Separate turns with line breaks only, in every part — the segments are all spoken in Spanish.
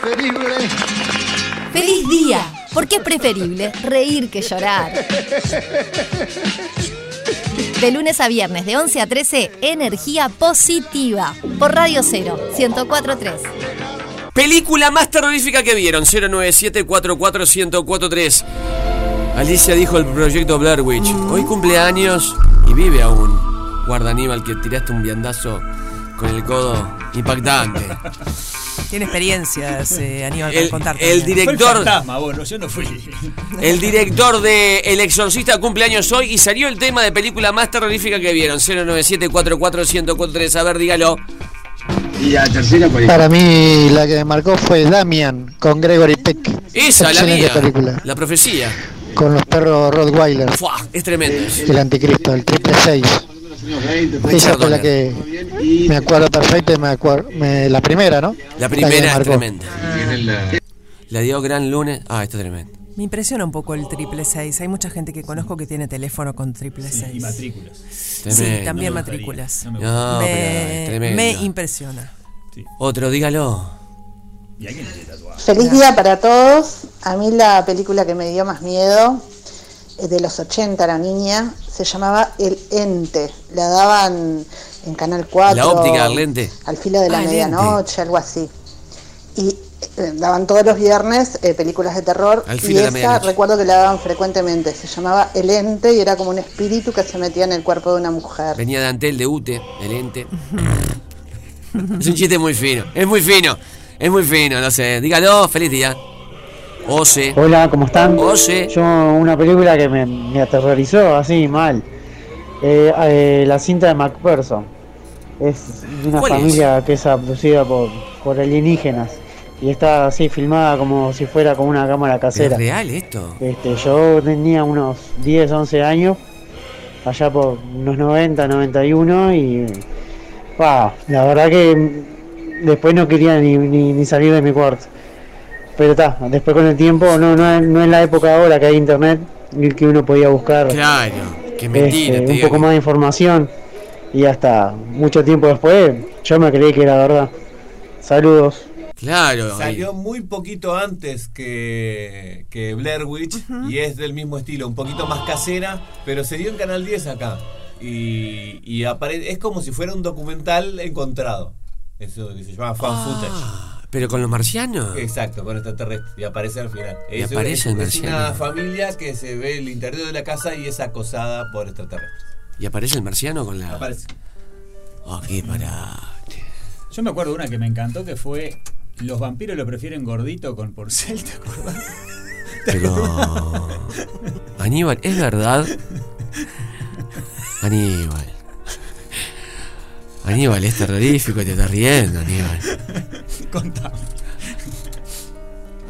preferible.
¡Feliz día! Porque es preferible reír que llorar. De lunes a viernes, de 11 a 13, energía positiva. Por Radio 0, 1043.
Película más terrorífica que vieron, 097-44-1043. Alicia dijo el proyecto Blair Witch. Hoy cumpleaños y vive aún. Guarda Aníbal que tiraste un viandazo con el codo impactante.
Tiene experiencias, eh, Aníbal, para
El,
contarte.
el
Fue el
director,
fantasma, bueno, yo no fui.
el director de El Exorcista cumpleaños hoy y salió el tema de película más terrorífica que vieron, 097-44-1043. A ver, dígalo.
Y la tercera
Para mí la que me marcó fue Damian con Gregory Peck.
Esa, la mía.
película.
La profecía.
Con los perros Rottweiler.
Fua, es tremendo.
El anticristo, el triple 6. Esa fue la que me acuerdo perfecta y me acuerdo. me- la primera, ¿no?
La primera
me
es tremenda. La dio Gran Lunes. Ah, está tremendo.
Me impresiona un poco el triple seis. Hay mucha gente que conozco que tiene teléfono con triple seis.
Y matrículas.
Sí,
Tremendo.
también
No
matrículas.
no me
No, pero
me,
es
impresiona.
Otro, dígalo.
Y.
Feliz día para todos. A mí la película que me dio más miedo, es de los 80, la niña, se llamaba El Ente. La daban en Canal 4.
La óptica, el lente.
Al filo de la
Ah,
medianoche, algo así. Y eh, daban todos los viernes eh, películas de terror.
Al
y
filo de la
esa
medianoche.
recuerdo que la daban frecuentemente. Se llamaba El Ente y era como un espíritu que se metía en el cuerpo de una mujer.
Venía de Antel de Ute, el ente. es un chiste muy fino. Es muy fino. Es muy fino, no sé. Dígalo, feliz día. Ose.
Hola, ¿cómo están?
Ose.
Yo, una película que me, me aterrorizó así mal. Eh, eh, la cinta de MacPherson. Es de una
¿Cuál es?
familia que es abducida por, por alienígenas. Y está así filmada como si fuera con una cámara
¿Es
casera.
real esto?
Este, yo tenía unos 10, 11 años, allá por unos 90, 91 y pa, la verdad que después no quería ni, ni, ni salir de mi cuarto. Pero está, después con el tiempo, no, no, es- no es la época ahora que hay internet y que uno podía buscar
Claro. Qué mentira.
este,
te
un poco
que-
más de información y hasta mucho tiempo después yo me creí que era verdad. Saludos.
Claro.
Salió muy poquito antes que, que Blair Witch y es del mismo estilo, un poquito más casera, pero se dio en Canal 10 acá. Y, y apare- es como si fuera un documental encontrado. Eso que se llama fan footage.
Pero con los marcianos.
Exacto, con extraterrestre. Y aparece al final.
Y
Es-
aparece el
es, es una
marciano.
familia que se ve el interior de la casa y es acosada por extraterrestres.
Y aparece el marciano con la.
Aparece.
Oh, qué parate.
Yo me acuerdo de una que me encantó que fue Los vampiros lo prefieren gordito con porcel, ¿te acordás?
Pero. Aníbal, ¿es verdad? Aníbal. Aníbal, es terrorífico, te estás riendo, Aníbal.
Contame.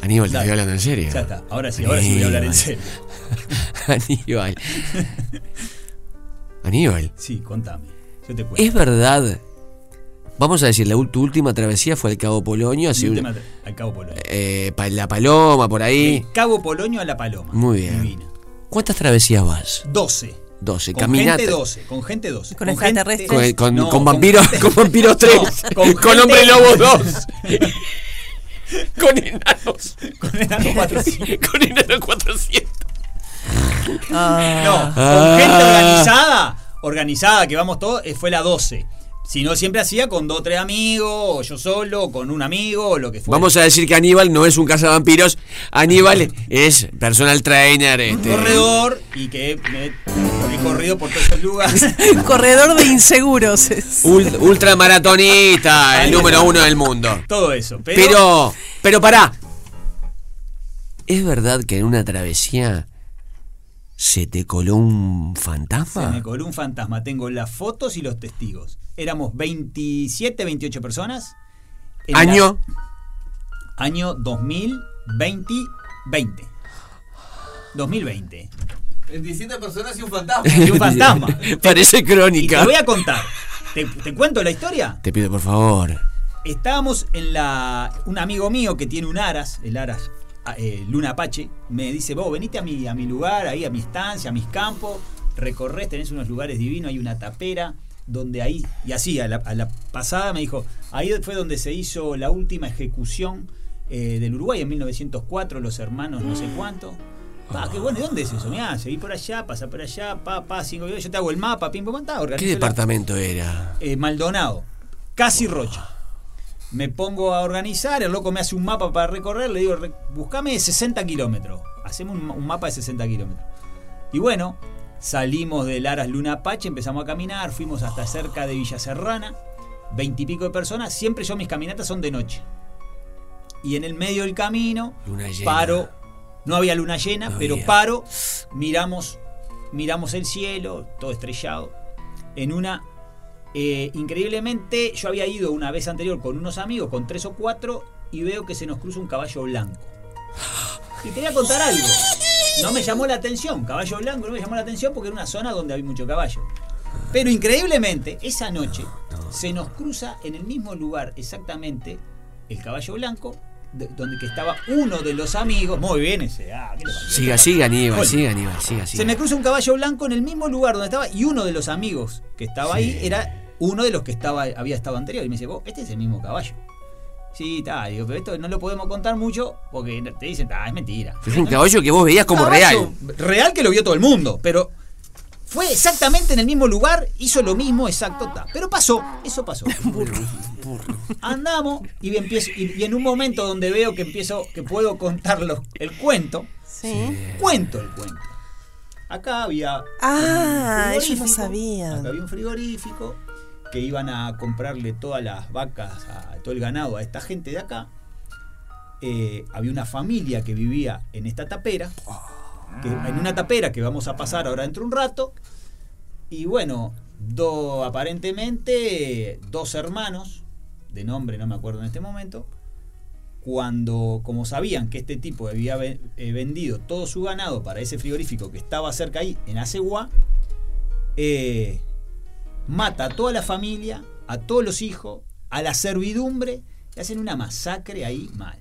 Aníbal, te estoy hablando en serio.
Ya está, ahora sí, ahora sí voy a hablar en serio.
Aníbal. Aníbal,
Sí, contame. Yo te cuento.
¿es verdad? Vamos a decir, la, tu última travesía fue al Cabo Polonio,
última al Cabo Polonio.
eh, pa- la Paloma, por ahí.
Del Cabo Polonio a La Paloma.
Muy bien.
Divina.
¿Cuántas travesías vas?
12.
12.
Con
Caminata.
gente 12. Con gente 12.
Con
gente-
extraterrestres.
Con, con-
No,
con
con-
vampiros, con vampiros 3.
No,
con,
con gente-
hombre lobo 2. con enanos.
Con enanos 400.
Con enanos 400.
Ah,
No, con
Ah.
gente organizada. Organizada, que vamos todos, eh, fue la 12. Si no, siempre hacía con dos o tres amigos, o yo solo, o con un amigo, o lo que fuera.
Vamos a decir que Aníbal no es un cazavampiros. Aníbal es personal trainer.
Un
Este.
corredor y que me he corrido por todos esos lugares.
corredor de inseguros. es.
ul- ultramaratonista, el número uno del mundo.
Todo eso. Pero,
Pero, pero pará. ¿Es verdad que en una travesía se te coló un
se
fantasma?
me coló un fantasma. Tengo las fotos y los testigos. Éramos 27, 28 personas. En
Año.
la- año 2020. 20. 2020.
27 personas y un fantasma.
Y un fantasma.
Parece
Y
crónica.
te voy a contar. ¿Te, te cuento la historia?
Te pido por favor.
Estábamos en la. Un amigo mío que tiene un Aras, el Aras eh, Luna Apache, me dice: Vos venite a mi, a mi lugar, ahí a mi estancia, a mis campos, recorres, tenés unos lugares divinos, hay una tapera, donde ahí. Y así, a la, a la pasada me dijo: Ahí fue donde se hizo la última ejecución eh, del Uruguay en 1904, los hermanos no sé cuánto. Pa, qué bueno, ¿y dónde es eso? Mirá, seguí por allá, pasa por allá, pa, pa, cinco yo te hago el mapa, pim, pum, ta,
¿Qué
la-
departamento era?
eh, Maldonado, casi Rocha. Me pongo a organizar, el loco me hace un mapa para recorrer, le digo, "Re- buscame 60 kilómetros. Hacemos un, un mapa de 60 kilómetros. Y bueno, salimos del Aras Luna Apache, empezamos a caminar, fuimos hasta cerca de Villa Serrana, veintipico de personas, siempre yo mis caminatas son de noche. Y en el medio del camino,
Luna llena.
paro, no había luna llena,
No
pero
había.
paro, miramos, miramos el cielo, todo estrellado, en una eh, increíblemente, yo había ido una vez anterior con unos amigos, con tres o cuatro, y veo que se nos cruza un caballo blanco. Y te voy a contar algo. No me llamó la atención, caballo blanco no me llamó la atención porque era una zona donde hay mucho caballo. Pero increíblemente, esa noche se nos cruza en el mismo lugar exactamente el caballo blanco, de- donde que estaba uno de los amigos. Muy bien ese. ah.
Siga, siga, Aníbal, siga, Aníbal, siga,
Se me cruza un caballo blanco en el mismo lugar donde estaba y uno de los amigos que estaba ahí era uno de los que estaba había estado anterior y me dice, "Vos, este es el mismo caballo." Sí, está, digo, pero esto no lo podemos contar mucho porque te dicen, "Ah, es mentira."
Es un caballo que vos veías como
Caballo
real.
Real que lo vio todo el mundo, pero fue exactamente en el mismo lugar, hizo lo mismo exacto, ta. pero pasó, eso pasó. Andamos y, empiezo, y, y en un momento donde veo que empiezo, que puedo contar los- el cuento,
Sí.
cuento el cuento. Acá había.
Ah,
un
ellos no sabían.
Acá había un frigorífico que iban a comprarle todas las vacas, a todo el ganado a esta gente de acá. Eh, había una familia que vivía en esta tapera, que- en una tapera que vamos a pasar ahora dentro de un rato. Y bueno, do- aparentemente dos hermanos, de nombre no me acuerdo en este momento, cuando, como sabían que este tipo había eh, vendido todo su ganado para ese frigorífico que estaba cerca ahí, en Acegua, eh, mata a toda la familia, a todos los hijos, a la servidumbre, y hacen una masacre ahí mal.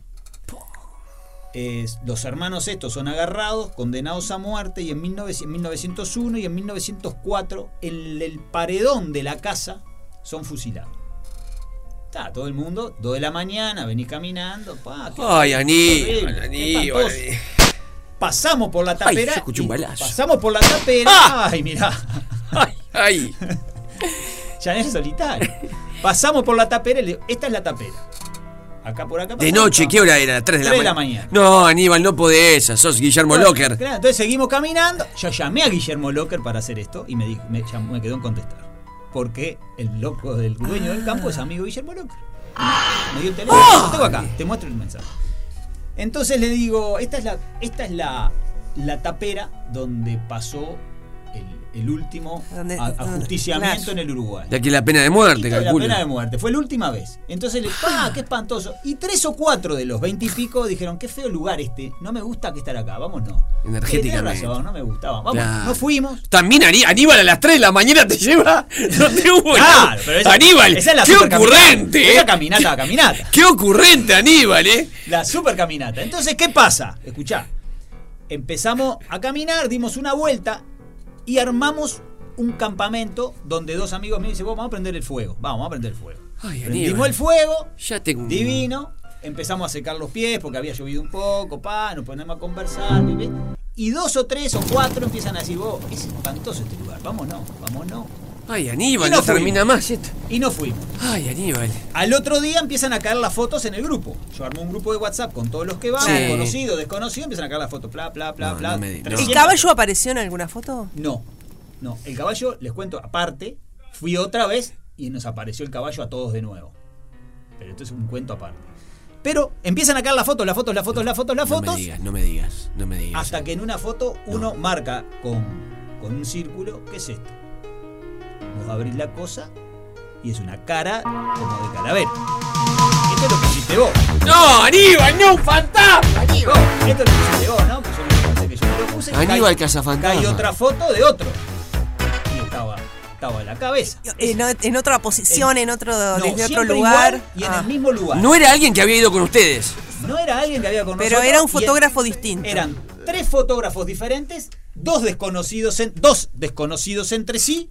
Eh, los hermanos estos son agarrados, condenados a muerte, y en 1900 en 1901 y en 1904, en el paredón de la casa, son fusilados. Está todo el mundo, 2 de la mañana, venís caminando. Pa,
Ay, Aníbal, Aníbal.
espantoso. Pasamos por la
Ay,
tapera.
yo escuché un balazo.
Pasamos por la tapera.
¡Ah!
Ay, mirá.
Ay, ay.
Ya es solitario. Pasamos por la tapera y le digo, esta es la tapera. Acá por acá.
De noche. ¿qué hora era? ¿Tres de la,
de mañana.
No, Aníbal, no podés. Sos Guillermo Locker.
claro, entonces seguimos caminando. Yo llamé a Guillermo Locker para hacer esto y me, dijo- me, llamó- me quedó en contestar. Porque el loco del dueño del campo es amigo Guillermo Locker. Me dio el teléfono. Lo tengo acá, te muestro el mensaje. Entonces le digo, esta es la, esta es la, la tapera donde pasó el, último ajusticiamiento en el Uruguay.
De aquí la pena de muerte,
de la pena de muerte. Fue la última vez. Entonces le ¡pah! ¡Qué espantoso! Y tres o cuatro de los veintipico dijeron, qué feo lugar este. No me gusta que estar acá. Vamos, no.
Energéticamente.
Razón, no me gustaba. Vamos,
Claro.
no fuimos.
También Aní- Aníbal a las 3 de la mañana te lleva. No te hubo
Claro, pero esa-
Aníbal,
esa es la
qué ocurrente,
Esa
¿eh?
caminata, caminata.
Qué ocurrente, Aníbal, ¿eh?
La super caminata. Entonces, ¿qué pasa? Escuchá. Empezamos a caminar, dimos una vuelta y armamos un campamento donde dos amigos míos dicen, "Vos, vamos a prender el fuego. Vamos, a prender el fuego.
Ay,
Prendimos
Aníbal.
el fuego,
Ya tengo
divino. Empezamos a secar los pies porque había llovido un poco, pa, nos ponemos a conversar. Y dos o tres o cuatro empiezan a decir, vos, es espantoso este lugar, vámonos, vámonos.
Ay, Aníbal,
Y no
no termina más esto.
Y no fuimos.
Ay, Aníbal.
Al otro día empiezan a caer las fotos en el grupo. Yo armo un grupo de WhatsApp con todos los que van,
Sí.
conocidos, desconocidos, empiezan a caer las fotos, bla, bla, bla,
No,
bla.
no me no.
¿El
300.
caballo apareció en alguna foto?
No, no. El caballo, les cuento, aparte, fui otra vez y nos apareció el caballo a todos de nuevo. Pero esto es un cuento aparte. Pero empiezan a caer las fotos, las fotos, las fotos, las fotos, las
No
fotos.
me digas, no me digas, no me digas.
Hasta que en una foto uno marca con, con un círculo, ¿qué es esto? Vos abrís la cosa y es una cara como de calavera. Esto es lo que hiciste vos.
¡No, Aníbal, no, un fantasma!
Vos, esto es lo que hiciste vos, ¿no? Pues yo que yo me lo puse.
Aníbal Cazafantasma.
Cae otra foto de otro. Y estaba, estaba la cabeza.
En, en otra posición, en otro,
No,
desde otro lugar.
igual y en
Ah.
el mismo lugar.
No era alguien que había ido con ustedes.
No era alguien que había con
Pero
nosotros
era un fotógrafo distinto.
Eran tres fotógrafos diferentes, dos desconocidos, en- dos desconocidos entre sí,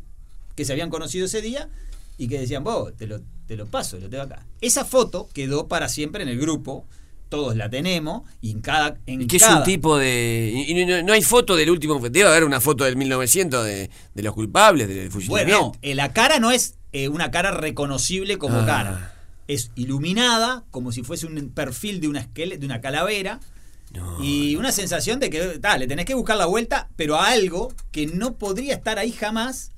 que se habían conocido ese día, y que decían, vos, te lo, te lo paso, lo tengo acá. Esa foto quedó para siempre en el grupo, todos la tenemos, y en cada. En
¿Y qué es
cada-
un tipo de.? y- no, no hay foto del último. Debe haber una foto del 1900 de, de los culpables, del
Bueno,
fusilamiento.
no, eh, la cara no es eh, una cara reconocible como
Ah.
cara. Es iluminada, como si fuese un perfil de una, esquele- de una calavera. Y una sensación de que ta, le tenés que buscar la vuelta, pero a algo que no podría estar ahí jamás,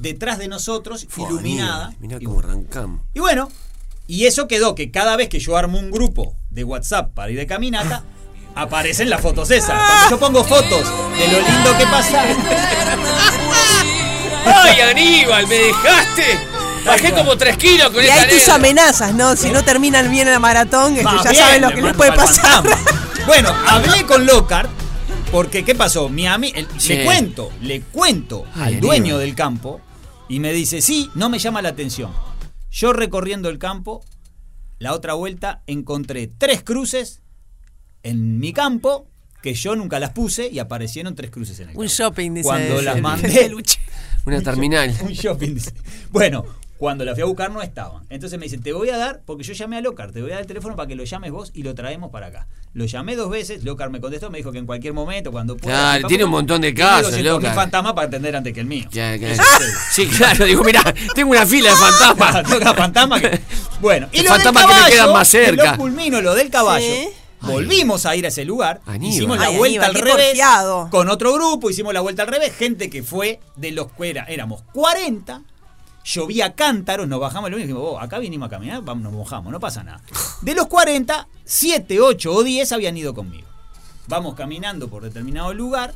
detrás de nosotros,
Fua,
iluminada. Y
cómo arrancamos.
Y bueno, y eso quedó que cada vez que yo armo un grupo de WhatsApp para ir de caminata, aparecen las fotos esas. Cuando yo pongo fotos de lo lindo que pasa.
¡Ay, Aníbal! ¡Me dejaste! Bajé como 3 kilos con
Y hay tus amenazas, ¿no? Si no terminan bien la maratón, que
Más
ya
bien,
saben lo que les puede pasar.
Bueno, hablé con Lockhart porque ¿qué pasó? Mi ami- el-
Sí.
le cuento, le cuento
Ay,
al dueño del campo y me dice, "Sí, no me llama la atención." Yo recorriendo el campo, la otra vuelta encontré tres cruces en mi campo que yo nunca las puse y aparecieron tres cruces en el campo.
Un shopping, dice
Cuando las mandé.
Una terminal.
un shopping. dice. Bueno, cuando la fui a buscar no estaban. Entonces me dicen, te voy a dar, porque yo llamé a Locar, te voy a dar el teléfono para que lo llames vos y lo traemos para acá. Lo llamé dos veces, Locar me contestó, me dijo que en cualquier momento, cuando pueda.
Claro,
Papá,
tiene un montón de casos,
200.000
Lockhart.
fantasmas para atender antes que el mío.
Ya, ya.
Eso sí.
Claro, digo, mirá, tengo una fila de fantasmas.
Toca fantasma que- Bueno, y
Los
lo del
fantasmas que me
caballo,
quedan más cerca.
Lo culmino, lo del caballo.
Sí.
Volvimos a ir a ese lugar.
Aníbal.
Hicimos la
Ay,
vuelta
Aníbal,
al revés.
porfiado.
Con otro grupo, hicimos la vuelta al revés. Gente que fue de los que era, éramos 40. Llovía cántaros, nos bajamos el lunes y dijimos, "Oh, acá vinimos a caminar, vamos, nos mojamos, no pasa nada. De los 40, 7, 8 o 10 habían ido conmigo. Vamos caminando por determinado lugar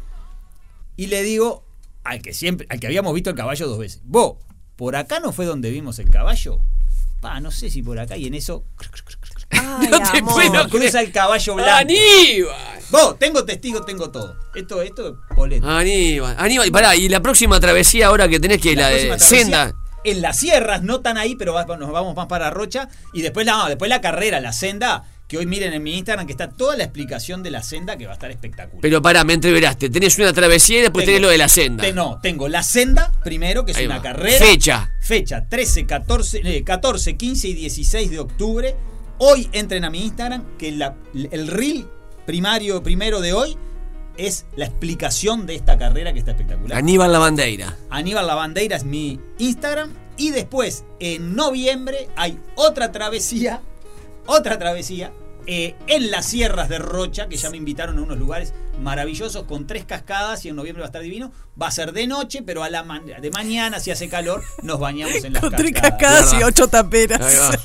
y le digo al que siempre, al que habíamos visto el caballo dos veces, vos, ¿por acá no fue donde vimos el caballo? Pa, no sé si por acá, y en eso
Ay,
No te
amor.
puedo
cruza el caballo blanco.
¡Aníbal!
Vos, tengo testigos, tengo todo. Esto, esto es boleto.
Aníbal, Aníbal, pará, y la próxima travesía ahora que tenés que la, de
próxima travesía,
senda.
En las sierras, no tan ahí, pero nos vamos más para Rocha. Y después la, después la carrera, la senda, que hoy miren en mi Instagram, que está toda la explicación de la senda, que va a estar espectacular.
Pero pará, me entreveraste. Tenés una travesía y después
Tengo-
tenés lo de la senda.
Te- no, tengo la senda primero, que es
Ahí
una
va.
carrera.
Fecha.
Fecha 13, 14, eh, 14, 15 y 16 de octubre. Hoy entren a mi Instagram, que la- el reel primario primero de hoy es la explicación de esta carrera que está espectacular.
Aníbal la bandeira.
Aníbal Lavandeira es mi Instagram. Y después, en noviembre, hay otra travesía. Otra travesía. eh, en las sierras de Rocha, que ya me invitaron a unos lugares maravillosos con tres cascadas y en noviembre va a estar divino. Va a ser de noche, pero a la ma- de mañana, si hace calor, nos bañamos en las
Con tres
cascadas.
cascadas y ocho taperas.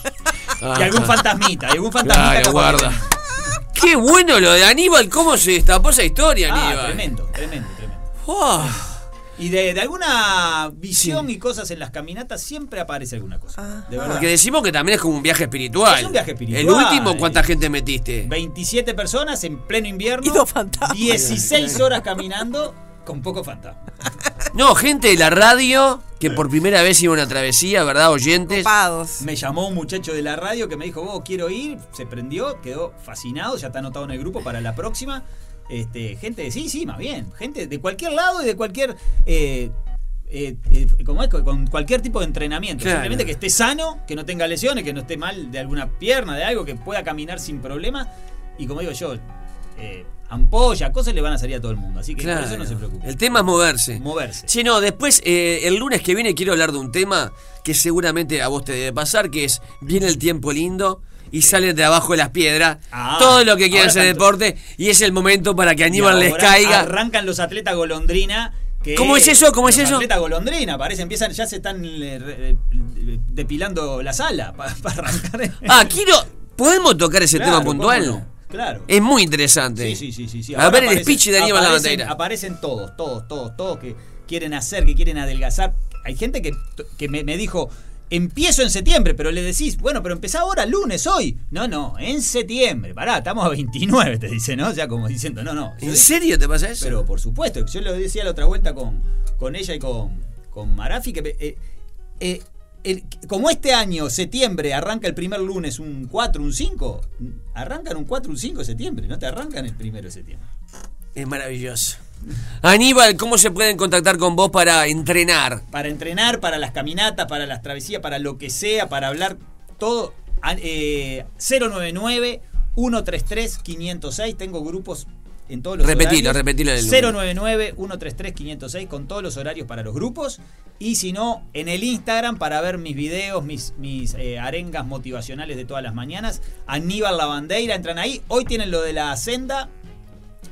Y algún
Ah,
fantasmita, y algún fantasmita.
Guarda. Qué bueno lo de Aníbal, cómo se destapó esa historia,
Ah,
Aníbal.
tremendo, tremendo, tremendo.
Oh,
Y de, de alguna visión y cosas en las caminatas siempre aparece alguna cosa.
Ah.
de verdad.
porque decimos que también es como un viaje espiritual.
Es un viaje espiritual.
El último, ¿cuánta gente metiste?
27 personas en pleno invierno.
Y dos fantasmas.
16 horas caminando con poco fantasma.
No, gente de la radio que por primera vez iba a una travesía, ¿verdad, oyentes?
Copados.
Me llamó un muchacho de la radio que me dijo, vos quiero ir, se prendió, quedó fascinado, ya está anotado en el grupo para la próxima. Este, gente de sí, sí, más bien. Gente de cualquier lado y de cualquier. eh, eh, eh, ¿cómo es? Con cualquier tipo de entrenamiento.
Claro.
Simplemente que esté sano, que no tenga lesiones, que no esté mal de alguna pierna, de algo, que pueda caminar sin problema. Y como digo yo, eh, ampolla, cosas le van a salir a todo el mundo. Así que
Claro.
por eso no se preocupe.
El tema es moverse.
Moverse.
Sí, no, después, eh, el lunes que viene quiero hablar de un tema que seguramente a vos te debe pasar, que es, viene el tiempo lindo y salen de abajo de las piedras,
Ah,
todo lo que quieran hacer
tanto-
deporte, y es el momento para que Aníbal les caiga.
Arrancan los atletas golondrina. Que
¿Cómo es eso? ¿Cómo es eso?
Atletas golondrina, parece, empiezan, ya se están eh, eh, depilando la sala para arrancar.
Ah, quiero. ¿Podemos tocar ese
Claro,
tema puntual?
¿cómo no? Claro.
Es muy interesante.
Sí, sí, sí, sí.
A ver el speech de Aníbal
aparecen-
Lavandeira.
Aparecen todos, todos, todos, todos que quieren hacer, que quieren adelgazar. Hay gente que, que me, me dijo, empiezo en septiembre, pero le decís, bueno, pero empezá ahora, lunes, hoy. No, no, en septiembre. Pará, estamos a 29, te dice, ¿no? O sea, como diciendo, no, no.
¿En serio te pasa eso?
Pero por supuesto, yo lo decía la otra vuelta con, con ella y con, con Marafi, que eh, eh, el- como este año, septiembre, arranca el primer lunes un 4, un 5, arrancan un 4, un 5 de septiembre, no te arrancan el primero de septiembre.
Es maravilloso. Aníbal, ¿cómo se pueden contactar con vos para entrenar?
Para entrenar, para las caminatas, para las travesías, para lo que sea, para hablar todo, eh, 099 133-506. Tengo grupos en todos los
Repetilo,
horarios.
repetilo del
099-133-506 con todos los horarios para los grupos. Y si no, en el Instagram para ver mis videos, mis, mis eh, arengas motivacionales de todas las mañanas. Aníbal Lavandeira, entran ahí. Hoy tienen lo de la senda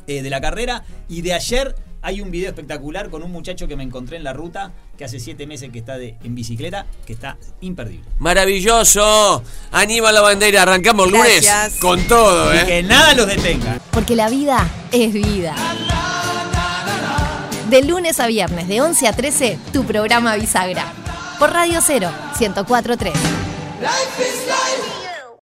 eh, de la carrera. Y de ayer hay un video espectacular con un muchacho que me encontré en la ruta, que hace siete meses que está de, en bicicleta, que está imperdible.
Maravilloso. Aníbal la bandera. Arrancamos lunes
Gracias.
con todo,
Y
¿eh?
que nada los detenga.
Porque la vida es vida. De lunes a viernes, de 11 a 13, tu programa Bisagra. Por Radio 0, 1043.
Life is life.